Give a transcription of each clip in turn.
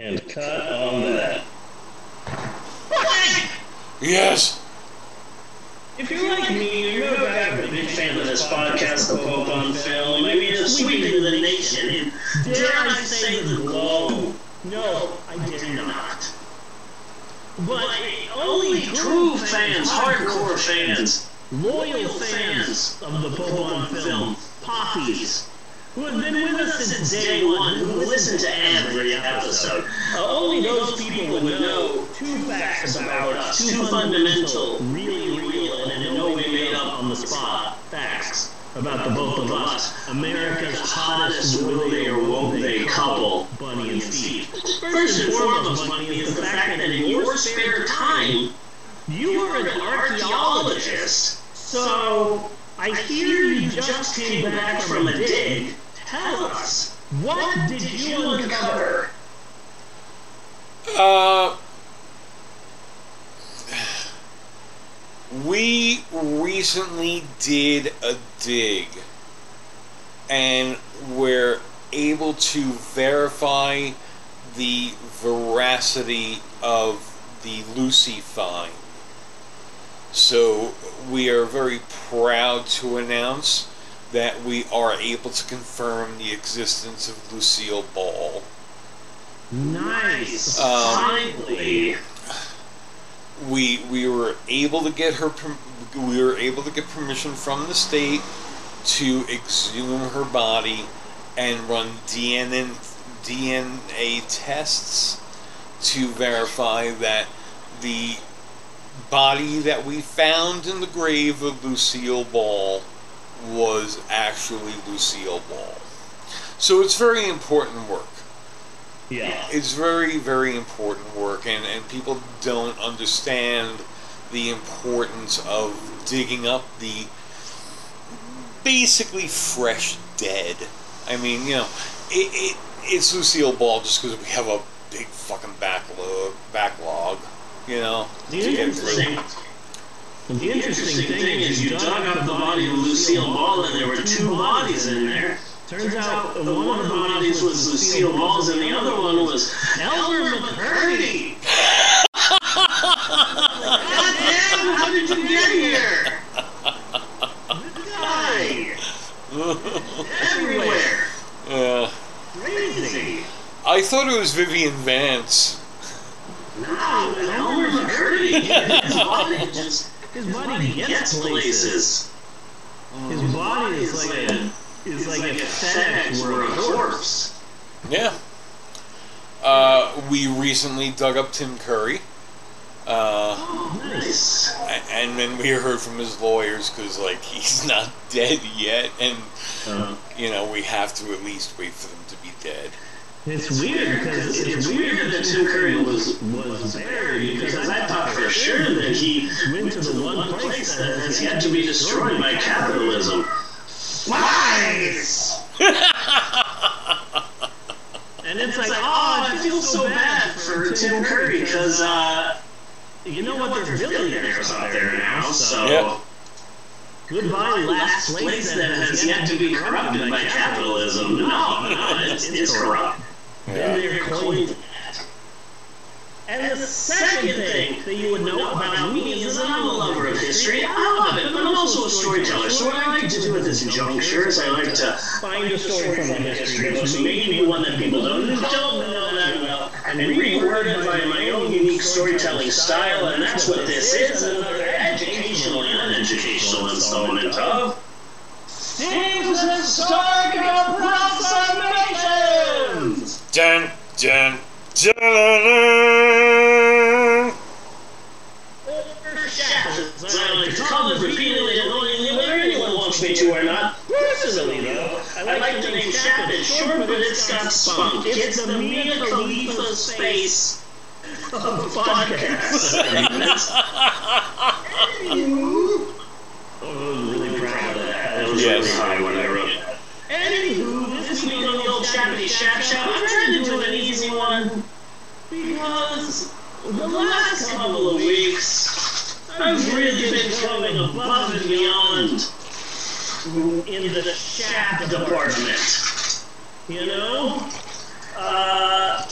And cut on that. Yes. If you're like me, you're no doubt a big fan of this podcast, The Pope on Film. I mean, it's sweeping the nation, and dare I say the globe. No, I dare not. But only true fans, hardcore fans, loyal fans of The Pope on Film, poppies, who have been with us since day one, who listen to every episode. Uh, only those people would know two facts about us, two fundamental, really real, and in no way made up on the spot facts about the both of us, America's hottest will they or won't they couple, Bunny and Steve. First and foremost, Bunny, is the fact that in your spare time, you are an archaeologist. So, I hear you just came back from a dig. Tell us, what did you uncover? Uh, we recently did a dig, and we're able to verify the veracity of the Lucy find. So we are very proud to announce that we are able to confirm the existence of Lucille Ball. Nice. Um, Finally. we we were able to get her we were able to get permission from the state to exhume her body and run DNA DNA tests to verify that the body that we found in the grave of Lucille Ball was actually Lucille Ball. So it's very important work Yeah. it's very very important work and, and people don't understand the importance of digging up the basically fresh dead i mean you know it, it it's lucille ball just because we have a big fucking backlog backlog you know The to get through. interesting, the interesting thing is you dug up the body of Lucille Ball and there were two bodies in there. Turns out the one of the bodies was Lucille Ball's and the other one was Elmer McCurdy. God damn, how did you get here? This guy. Everywhere. yeah Crazy. i thought it was vivian vance No, Elmer McCurdy. His body just his body gets places. His body is like a is like a FedEx or a corpse. yeah uh, we recently dug up tim curry uh, Oh, nice. And then we heard from his lawyers because, like, he's not dead yet, and you know we have to at least wait for them to be dead. It's weird because it's weird that Tim Curry was was buried because I thought for sure that he went to the one place that has yet to be destroyed by capitalism. Lies. And it's like, oh, I feel so bad for Tim Curry because, uh, you know what, there's billionaires out there now, so. Yeah. Goodbye, last place that has yet to be corrupted by capitalism. No, no, it's, it's corrupt. And they're coined that. And the second thing that you would know about me is that I'm a lover of history. I love it, but I'm also a storyteller. So what I like to do at this juncture is I like to find a story from the history books, maybe one that people don't, don't know that well, and reword it by my own unique storytelling style, and that's what this is, another educational and uneducational installment of Steve's Historical Approximations! Dun dun dun. As I like to call it repeatedly annoyingly, whether anyone wants me to or not. Personally, though, I like the name Chap. It's short, but it's got spunk. It's the Mia Khalifa space of podcasts. Oh, I'm really proud of that. That was Yes. really high when I wrote that. Anywho, this week on the old Chappity Shap Shap, I'm trying to do an easy one because the last couple of weeks I've really been going above and beyond in the shap department. You know? Uh,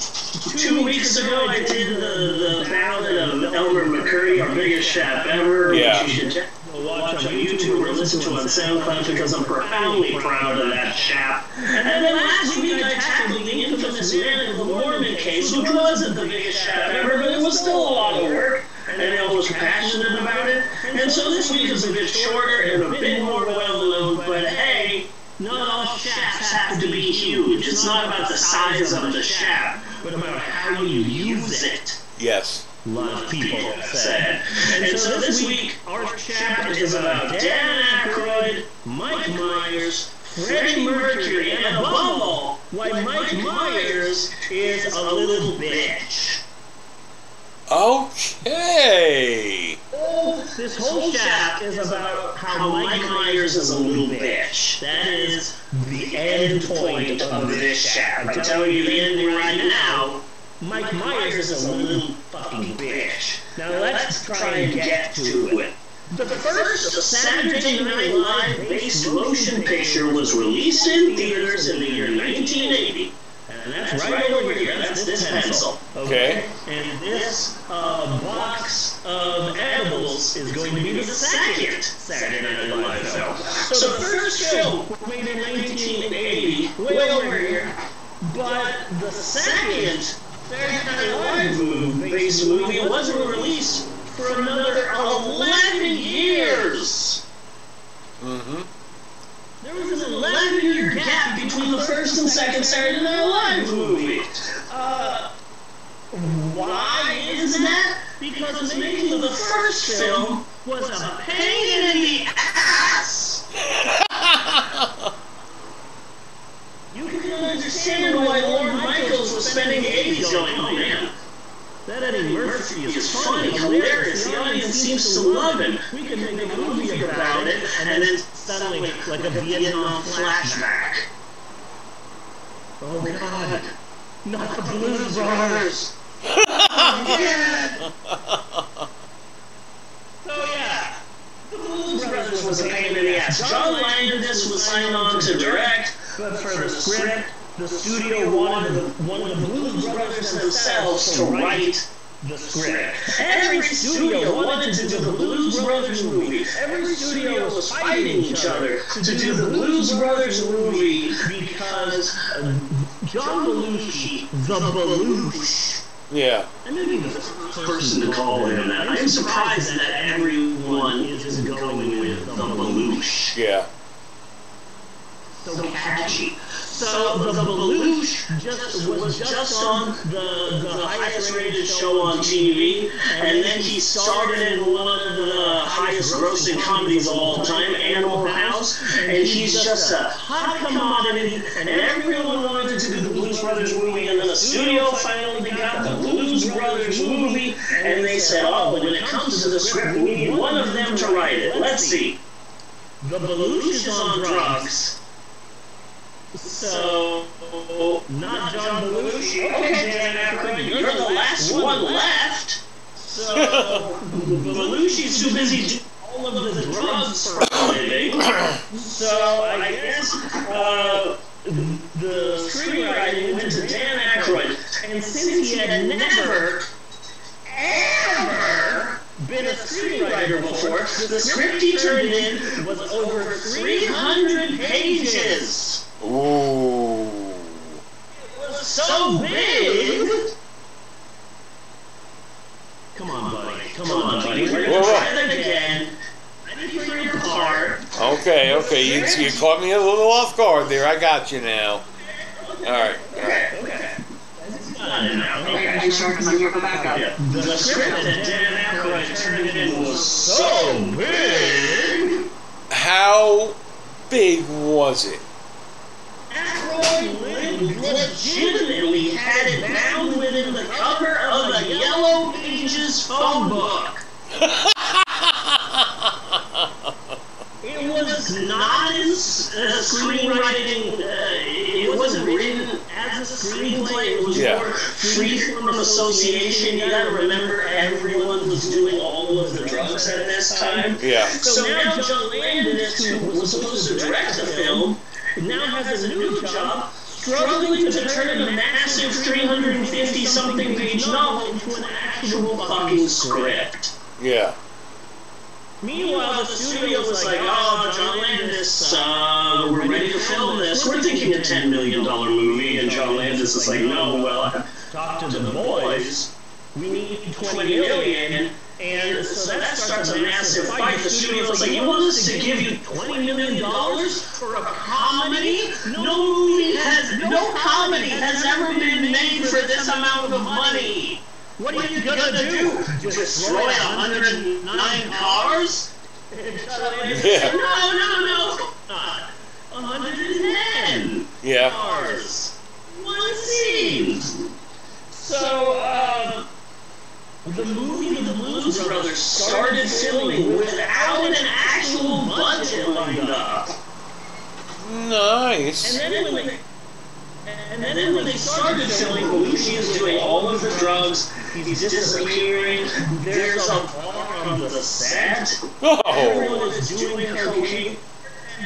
two weeks ago I did the, the ballad of Elmer McCurdy, our biggest chap ever, Yeah. which you should check watch on YouTube or listen to on SoundCloud because I'm profoundly proud of that chap. And then last week I tackled the infamous Man of the Mormon case, which wasn't the biggest chap ever, but it was still a lot of work, and I was passionate about it. And so this week is a bit shorter and a bit more well known, but hey, not all shafts have to be huge. It's not about the size of the shaft, but about how you use it. Yes. A lot of people have said. And so this week, our chapter is about Dan Aykroyd, Mike Myers, Freddie Mercury, and above all, why Mike Myers is a little bitch. Okay. This whole chap is about how Mike Myers is a little bitch. That is the end point of this chap. I tell you the ending right now. Mike Myers is a little fucking bitch. Now let's try and get to it. The first Saturday Night Live based motion picture was released in theaters in the year 1980. And that's right over here. That's this pencil. Okay. And this uh, box of edibles is going to be the second Saturday Night Live film. So the first film was made in 1980, way over here. But the second Night Live movie, based movie wasn't released for another 11 years. Mm-hmm. There was an 11 year gap between the first and second Saturday Night Live movie. Uh, why is that? Because making the first film was a pain in the ass. You can understand why Lorne was spending ages going, oh man, that Eddie Murphy is funny, hilarious. The audience seems to love him. We can make a movie about it, and then suddenly, like a Vietnam flashback. Oh God, not the Blues Brothers. yeah. Oh, so yeah, the Blues Brothers was a pain in the ass. John Landis was signed on to direct, but for the script, the studio wanted the, one of the Blues Brothers themselves to write the script. Every studio wanted to do the Blues Brothers movie. Every studio was fighting each other to do the Blues Brothers movie because John Belushi, the Belushi, Yeah. I may be the first person to call him that. I'm surprised that everyone is going with the Belushi. Yeah. So catchy. So the Belushi just was just on the the highest rated show on TV, and then he started in one of the highest grossing comedies of all time, Animal House, and he's just a hot commodity, and everyone wanted to do the Blues Brothers movie, and then the studio finally got the Blues Brothers movie, and they said, oh, but when it comes to the script, we need one of them to write it. Let's see. The Belushi is on drugs. So, not John Belushi. Okay, Dan Aykroyd, you're the last one left. So, Belushi's too busy doing all of the drugs for a living. So, I guess uh, the screenwriting went to Dan Aykroyd. And since he had never, ever been a screenwriter before, the script he turned in was over 300 pages. Ooh. It was so big. Come on, buddy. Come on, buddy. We're gonna try that again. Ready for your part. Okay, okay. You, you caught me a little off guard there. I got you now. All right, all right. Okay, okay. Got it now. Okay. Are you sure? Because I'm here for backup. The script that Dan Aykroyd turned in was so big. How big was it? Aykroyd legitimately had it bound within the cover of a Yellow Pages phone book. It was not in uh, screenwriting. Uh, it wasn't written as a screenplay. It was Yeah. more free from association. You gotta remember, everyone was doing all of the drugs at this time. Yeah. So now John Landis, who was supposed to direct the film, now has a new job struggling to turn a massive 350 something page novel into an actual fucking script. Yeah. Meanwhile, the studio was like, oh, John Landis, uh, we're ready to film this. We're thinking a $10 million movie. And John Landis is like, no, well, I've talked to the boys. We need 20 million. And so that starts a massive fight. The studio's like, you want us to give you $20 million for a comedy? No movie has, no comedy has ever been made for this amount of money. What are you gonna do? Destroy 109 cars? Yeah. No, no, no, not. 110 Yeah. cars. One scene. So, um, the movie The Blues Brothers started filming without an actual budget lined up. Nice. And then when they, and then when they started filming, Belushi is doing all of the drugs. He's disappearing. There's a bar on the set. Oh. Everyone is doing cocaine.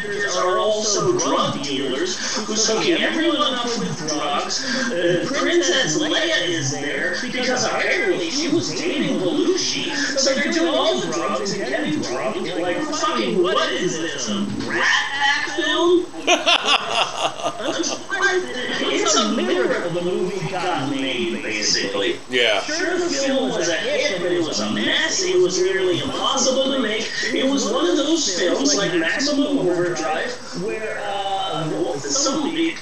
There are also drug dealers who's hooking everyone up with drugs. Uh, Princess Leia is there because apparently she was dating Belushi. So they're doing all the drugs and getting drunk. Like, fucking, what is this? A rat pack film? It's a miracle the movie got made, basically. Yeah. Sure, the film was a hit, but it was a mess. It was nearly impossible to make. It was one of those films like Maximum Overdrive, where uh, somebody,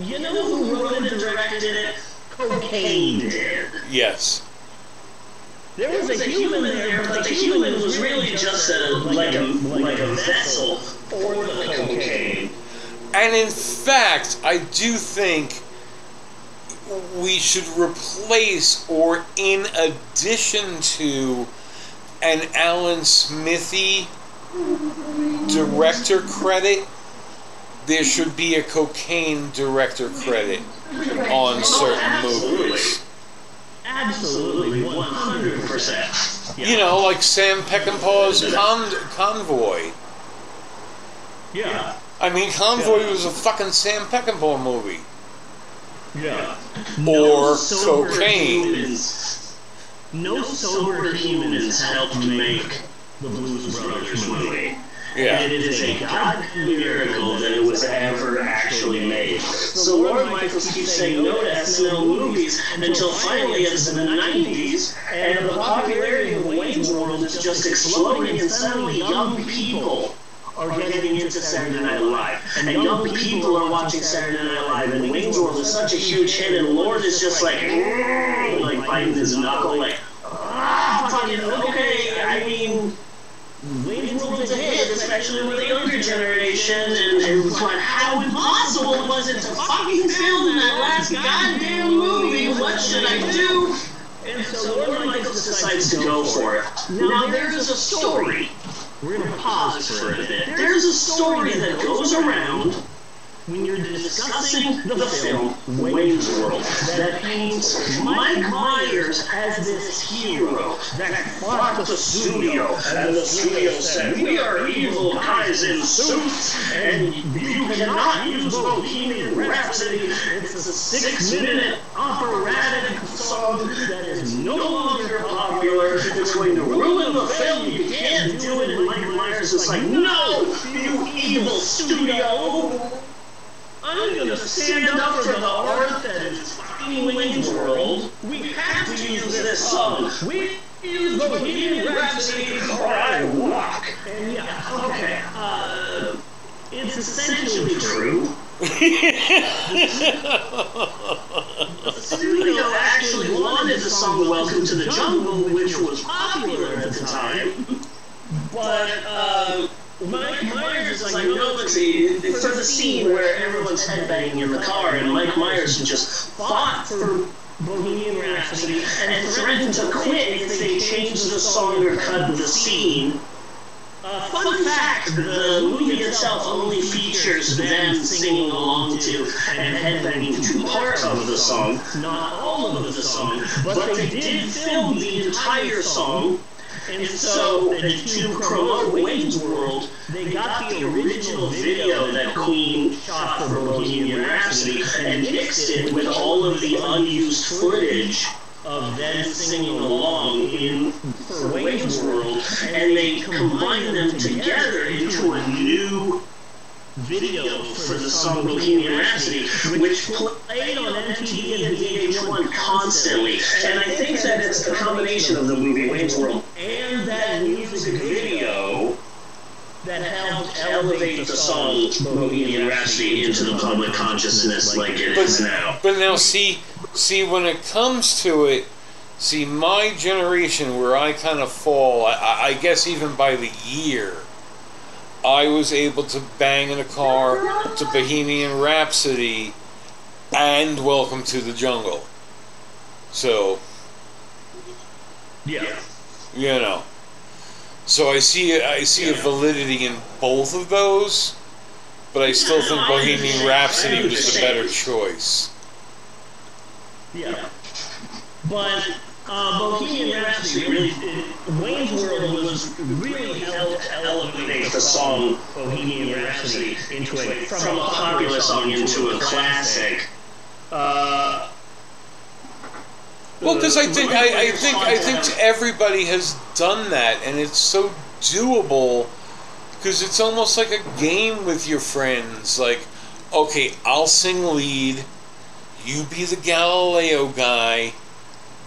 you know who wrote and directed it? Cocaine did. Yes. There was a human there, but the human was really just a like a like a vessel for the cocaine. And in fact, I do think we should replace, or in addition to, an Alan Smithee director credit, there should be a cocaine director credit on certain movies. Absolutely, one hundred percent. You know, like Sam Peckinpah's Con- Convoy. Yeah. I mean, Convoy was a fucking Sam Peckinpah movie. Yeah. Or sober cocaine. Humans, no sober humans helped make the Blues Brothers movie. Yeah. And it is a goddamn miracle that it was ever actually made. So Lorne Michaels keeps saying no to SNL movies until finally it's in the 90s and the popularity of Wayne's World is just exploding and suddenly young people are getting into Saturday Night Live. And young people are watching Saturday Night Live and Wayne's World is such a huge hit and Lorne is just like, like biting his knuckle like, ah, fucking, okay, I mean, Wayne's World is a hit, especially with the younger and, but how impossible was it to fucking film that last goddamn movie? What should I do? And so Lorne Michaels decides to go for it. Now there is a story. We're gonna pause for a bit. There's a story that goes around when you're discussing the film Wayne's World that paints Mike Myers as this hero that fought the studio, and the studio said, "We are evil guys in suits, and you cannot use Bohemian Rhapsody. It's a six-minute operatic song that is no longer popular. It's going to ruin the film. You can't do it." And Mike Myers is like, "No, you evil studio." I'm gonna stand up for the art that is fucking Wayne's World. We have to use this song. We use Bohemian Rhapsody or I walk. And yeah, okay. Uh, it's essentially true. The studio actually wanted the song Welcome to the Jungle, which was popular at the time. But, uh, Mike Myers is like, no, for the scene where everyone's headbanging in the car, and Mike Myers just fought for Bohemian Rhapsody. And threatened to quit if they changed the song or cut the scene. Uh, fun fact, the movie itself only features them singing along to and headbanging to part of the song, not all of the song, but they did film the entire song And so to promote Wayne's World, they got the original video that Queen shot for Bohemian Rhapsody and mixed it with all of the unused footage of them singing along in for Wayne's World, and they combined them together into a new video for the song Bohemian Rhapsody, which played on MTV and VH1 constantly. And I think that it's the combination of the movie Wayne's World that music video that helped elevate the song Bohemian Rhapsody into the public consciousness like it is now. But now, see, see, when it comes to it, see, my generation, where I kind of fall, I, I guess even by the year, I was able to bang in a car to Bohemian Rhapsody and Welcome to the Jungle. So, Yeah. you know. So I see I see a validity in both of those, but I still think Bohemian. Rhapsody was the better choice. Yeah. But uh, Bohemian Rhapsody really, Wayne's World was really helped elevate the song Bohemian Rhapsody into a from a popular song into a classic. Uh, Well, because I think I, I think I think everybody has done that, and it's so doable. Because it's almost like a game with your friends. Like, okay, I'll sing lead. You be the Galileo guy.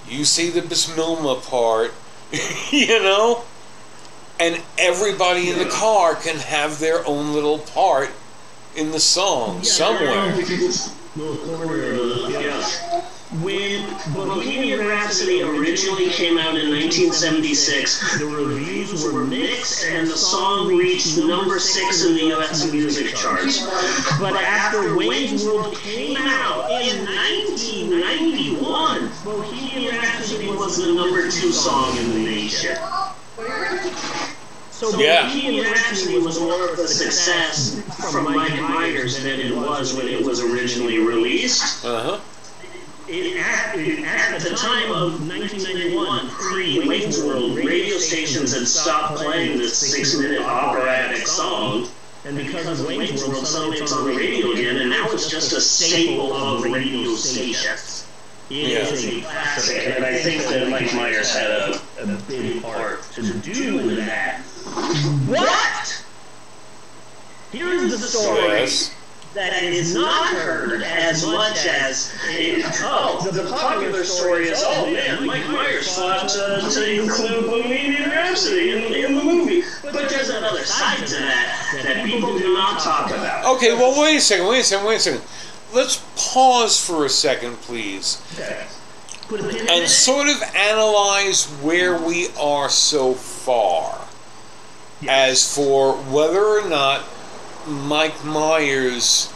You say the Bismillah part. you know, and everybody in the car can have their own little part in the song somewhere. When Bohemian Rhapsody originally came out in 1976, the reviews were mixed and the song reached number six in the US music charts. But after Wayne's World came out in 1991, Bohemian Rhapsody was the number two song in the nation. So Yeah. Bohemian Rhapsody was more of a success from Mike Myers than it was when it was originally released. Uh huh. It, at, it, at the time of 1991, pre-Wayne's World, radio stations had stopped playing this six-minute operatic song. And because of Wayne's World, suddenly it's on the radio again, and now it's just a staple of radio stations. It is a classic, and I think that Mike Myers had a, a big part to do with that. What? Here's the story Yes. That is not heard as much as oh the popular story is oh man Mike Myers fought to, to include Bohemian Rhapsody in, in the movie. But there's another side to that that people do not talk about. Okay, well, wait a second, wait a second, wait a second. Let's pause for a second, please, Put a pin in and sort of analyze where we are so far as for whether or not Mike Myers'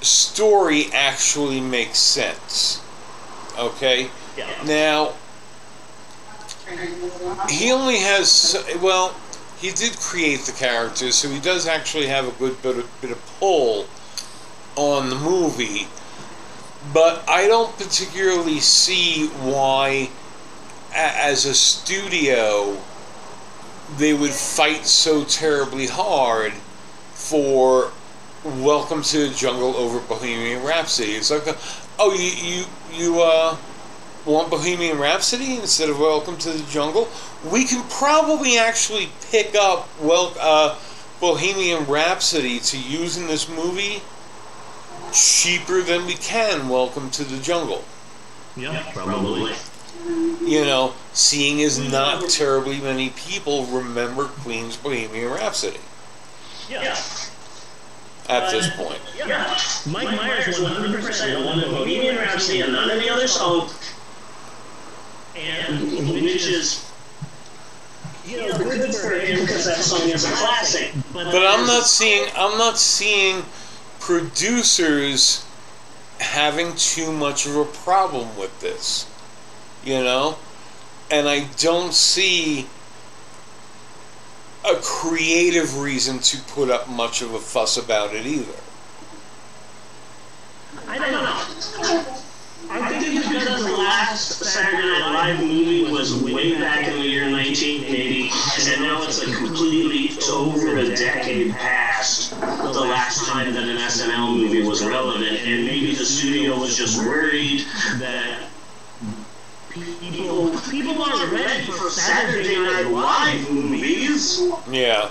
story actually makes sense. Okay? Yeah. Now, he only has, well, he did create the characters, so he does actually have a good bit of, bit of pull on the movie. But I don't particularly see why, as a studio, they would fight so terribly hard for Welcome to the Jungle over Bohemian Rhapsody. It's like, a, oh, you you you uh, want Bohemian Rhapsody instead of Welcome to the Jungle? We can probably actually pick up well uh, Bohemian Rhapsody to use in this movie cheaper than we can Welcome to the Jungle. yeah probably You know, seeing as not terribly many people remember Queen's Bohemian Rhapsody yeah at this uh, point. yeah Mike Myers 100% wanted Bohemian Rhapsody and none of the other songs and which is you know good for him because that song is a classic But I'm not seeing I'm not seeing producers having too much of a problem with this. You know? And I don't see a creative reason to put up much of a fuss about it either. I don't know. I think it's because the last Saturday Night Live movie was way back in the year 1980, and now it's like completely over a decade past the last time that an SNL movie was relevant, and maybe the studio was just worried that people people aren't ready for Saturday Night Live movies. Yeah.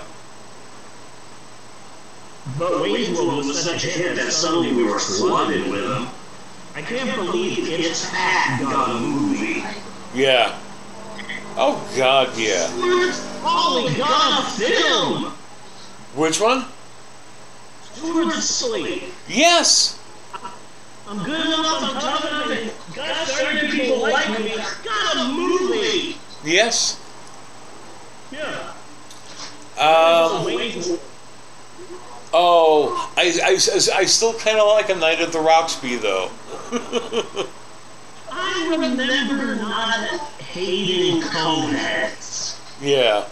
But Wayne's World was such a hit that suddenly we were flooded with them. I can't believe It's Pat got a movie. Yeah. Oh God, yeah. We got a film! Which one? Stuart Slate. Yes. I'm good enough, I'm tough enough, got certain people like me. Got a movie! Yes. Yeah. Um. Oh, I, I, I still kind of like a Night at the Roxbury though. I remember not hating Coneheads. yeah.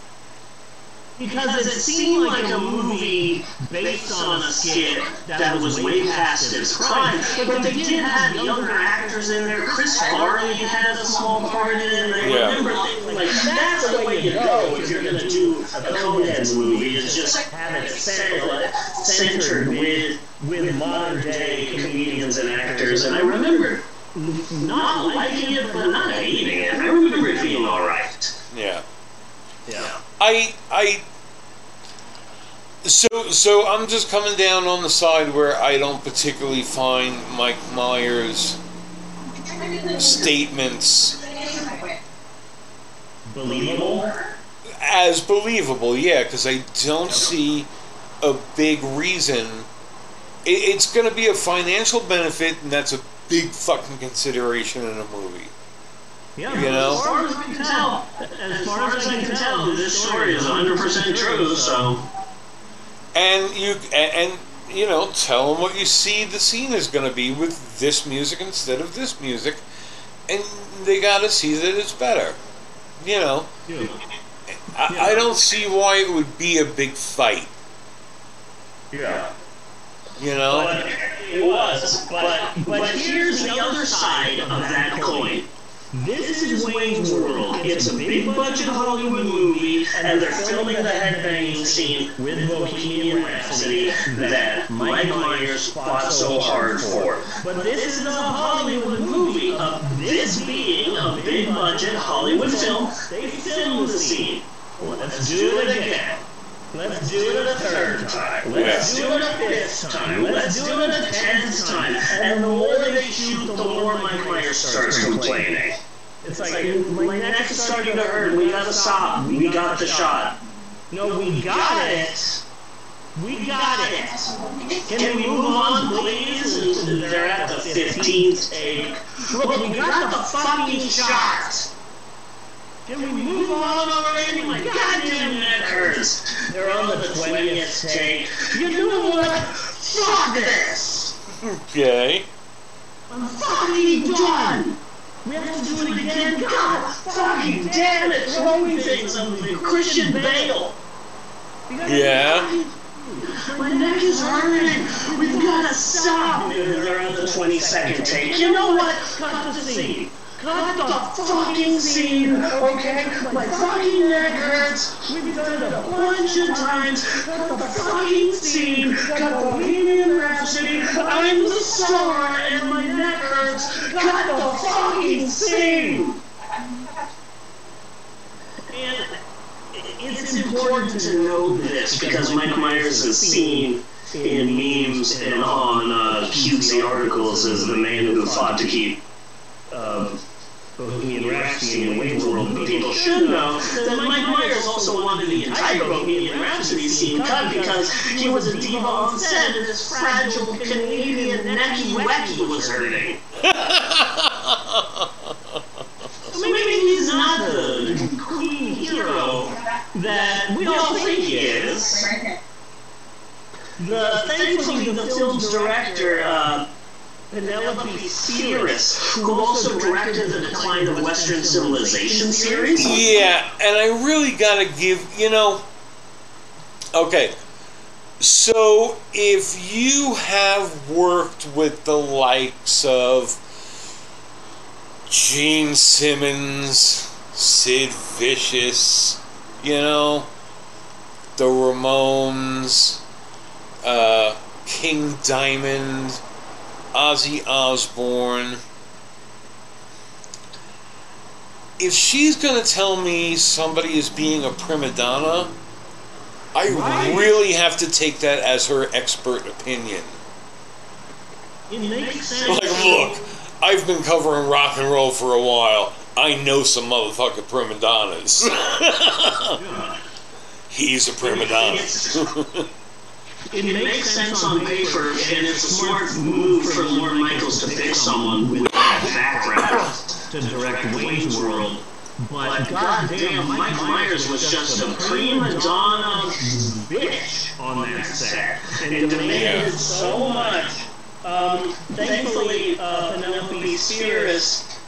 Because it seemed like a movie based on a skit that was way past its prime, but they did have younger actors in there. Chris Farley had a small part in it. And I Yeah. remember thinking, like, that's the way you go if you're going to do a Coneheads movie, is just have it cent- centered with, with modern day comedians and actors. And I remember not liking it, but not hating it. I remember it being alright. Yeah. Yeah. I I so so I'm just coming down on the side where I don't particularly find Mike Myers statements Believable? as believable. Yeah, because I don't see a big reason. It, it's going to be a financial benefit, and that's a big fucking consideration in a movie. Yeah, You know? As far as I can tell, as far as I can tell, this story is 100% true, so. and you and, and you know tell them what you see the scene is going to be with this music instead of this music and they got to see that it's better you know I, I don't see why it would be a big fight Yeah. you know But it was. But, but here's the other side of that coin. This is Wayne's World. It's a big budget Hollywood movie, and they're filming the headbanging scene with Bohemian Rhapsody that Mike Myers fought so hard for. But this is a Hollywood movie of this being a big budget Hollywood film. They filmed the scene. Let's do it again. Let's do it a third time. Let's do it a fifth time. Let's do it a tenth time. And the more they shoot, the more Mike Myers starts complaining. It's like, my neck is starting to hurt. We gotta stop. We got the shot. No, we got it. We got it. Can we move on, please? They're at the 15th take. Look, we got the fucking shot. Can we move on already? My goddamn neck hurts. They're on the 20th take. You know what? Fuck this. okay I'm fucking done. We have to do it again. God fucking damn it. Throwing things on me. Christian Bale. yeah My neck is hurting. We've got to stop. They're on the 22nd take. You know what? Cut the scene. Cut the fucking scene, okay? My fucking neck hurts. We've done it a bunch of times. Cut the fucking scene. Cut the Bohemian Rhapsody. I'm the star and my neck hurts. Cut the fucking scene. And it's important to know this because Mike Myers is seen in memes and on uh, cutesy articles as the man who fought to keep um, Bohemian Rhapsody in Wayne's World. But people should know that Mike Myers also wanted the entire Bohemian Rhapsody scene cut because he was a diva on set and his fragile Canadian necky wecky was hurting. So maybe he's not the queen hero that we all think he is. The thankfully the film's director, uh, Penelope Spheeris, who also directed the Decline of Western Civilization series. yeah and i really gotta give you know okay so if you have worked with the likes of Gene Simmons, Sid Vicious, you know, the Ramones, uh, King Diamond, Ozzy Osbourne. If she's gonna tell me somebody is being a prima donna, I Right. really have to take that as her expert opinion. It makes sense. Like, look, I've been covering rock and roll for a while. I know some motherfucking prima donnas. He's a prima donna. It makes sense on paper, and it's a smart move for Lorne Michaels to pick someone with that background to direct Wayne's World. But goddamn, Mike Myers was just a prima donna bitch on that set, and demanded so much. Um, thankfully, uh, Penelope Spheeris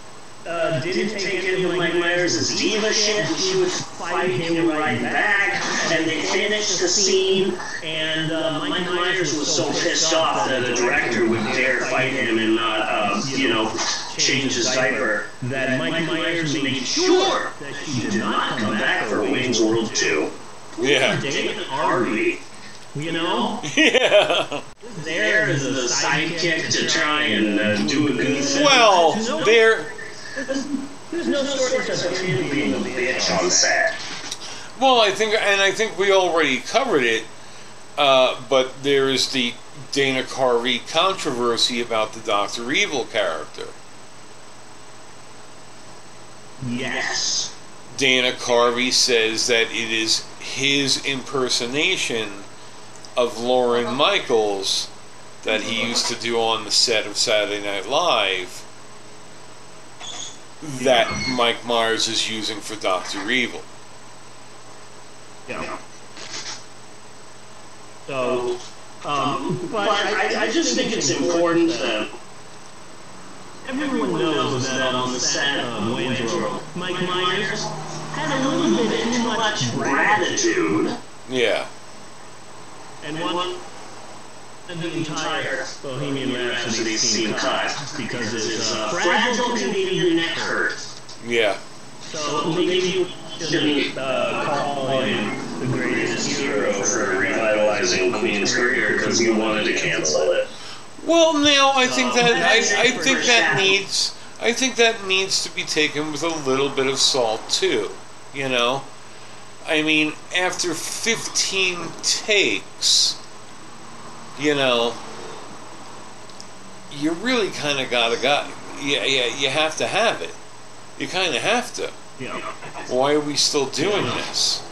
uh, didn't take any of Mike Myers' diva shit. She would fight him right back, and they finished the scene. And uh, Mike Myers was so pissed off that a director would dare fight him and not, uh, you know, change his diaper. That Mike Myers made sure that he did not come back for Wayne's World 2. Yeah. Dana Carvey. You know, Yeah. there is a sidekick to try and uh, do a good thing. Well, there. There's no shortage of him being a bitch on set. Well, I think, and I think we already covered it. Uh, but there is the Dana Carvey controversy about the Doctor Evil character. Yes. Dana Carvey says that it is his impersonation of Lorne Michaels that he used to do on the set of Saturday Night Live that Mike Myers is using for Doctor Evil. Yeah. So, um, but I, I just think it's important that everyone knows that on the set of Wayne's World, Mike Myers had a little bit too much gratitude Yeah. and one and the entire Bohemian Rhapsody scene cut because his uh, fragile Canadian neck hurt. Yeah. So maybe you shouldn't uh, call him the greatest hero for revitalizing Queen's career because you wanted to cancel it. Well, now I think that I, I think that needs I think that needs to be taken with a little bit of salt too. You know, I mean, after 15 takes, you know, you really kind of gotta got yeah yeah you have to have it. You kind of have to. Yeah. Why are we still doing this?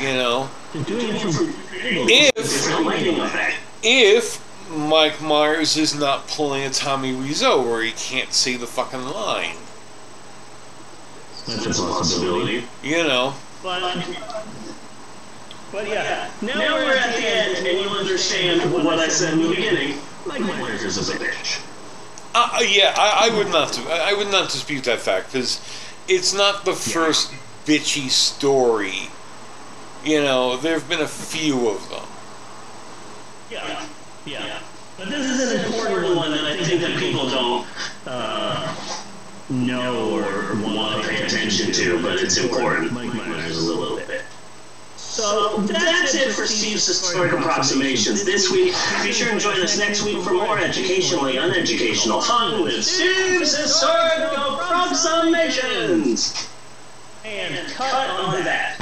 You know, They're doing it from If- it's a lighting effect. if Mike Myers is not pulling a Tommy Wiseau where he can't say the fucking line. That's a possibility. You know. But, but yeah, now, we're at the end and you understand what I said in the beginning. Mike Myers is a bitch. Uh, uh, yeah, I, I would not. I I would not dispute that fact because it's not the first bitchy story. You know, there have been a few of them. Yeah, yeah. But this is an important one that I think that people don't uh, know or want to pay attention to, but it's important. Mike Myers is a little. So that's it for Steve's Historic Approximations this week. Be sure and join us next week for more educationally uneducational fun with Steve's Historic Approximations. And cut on that.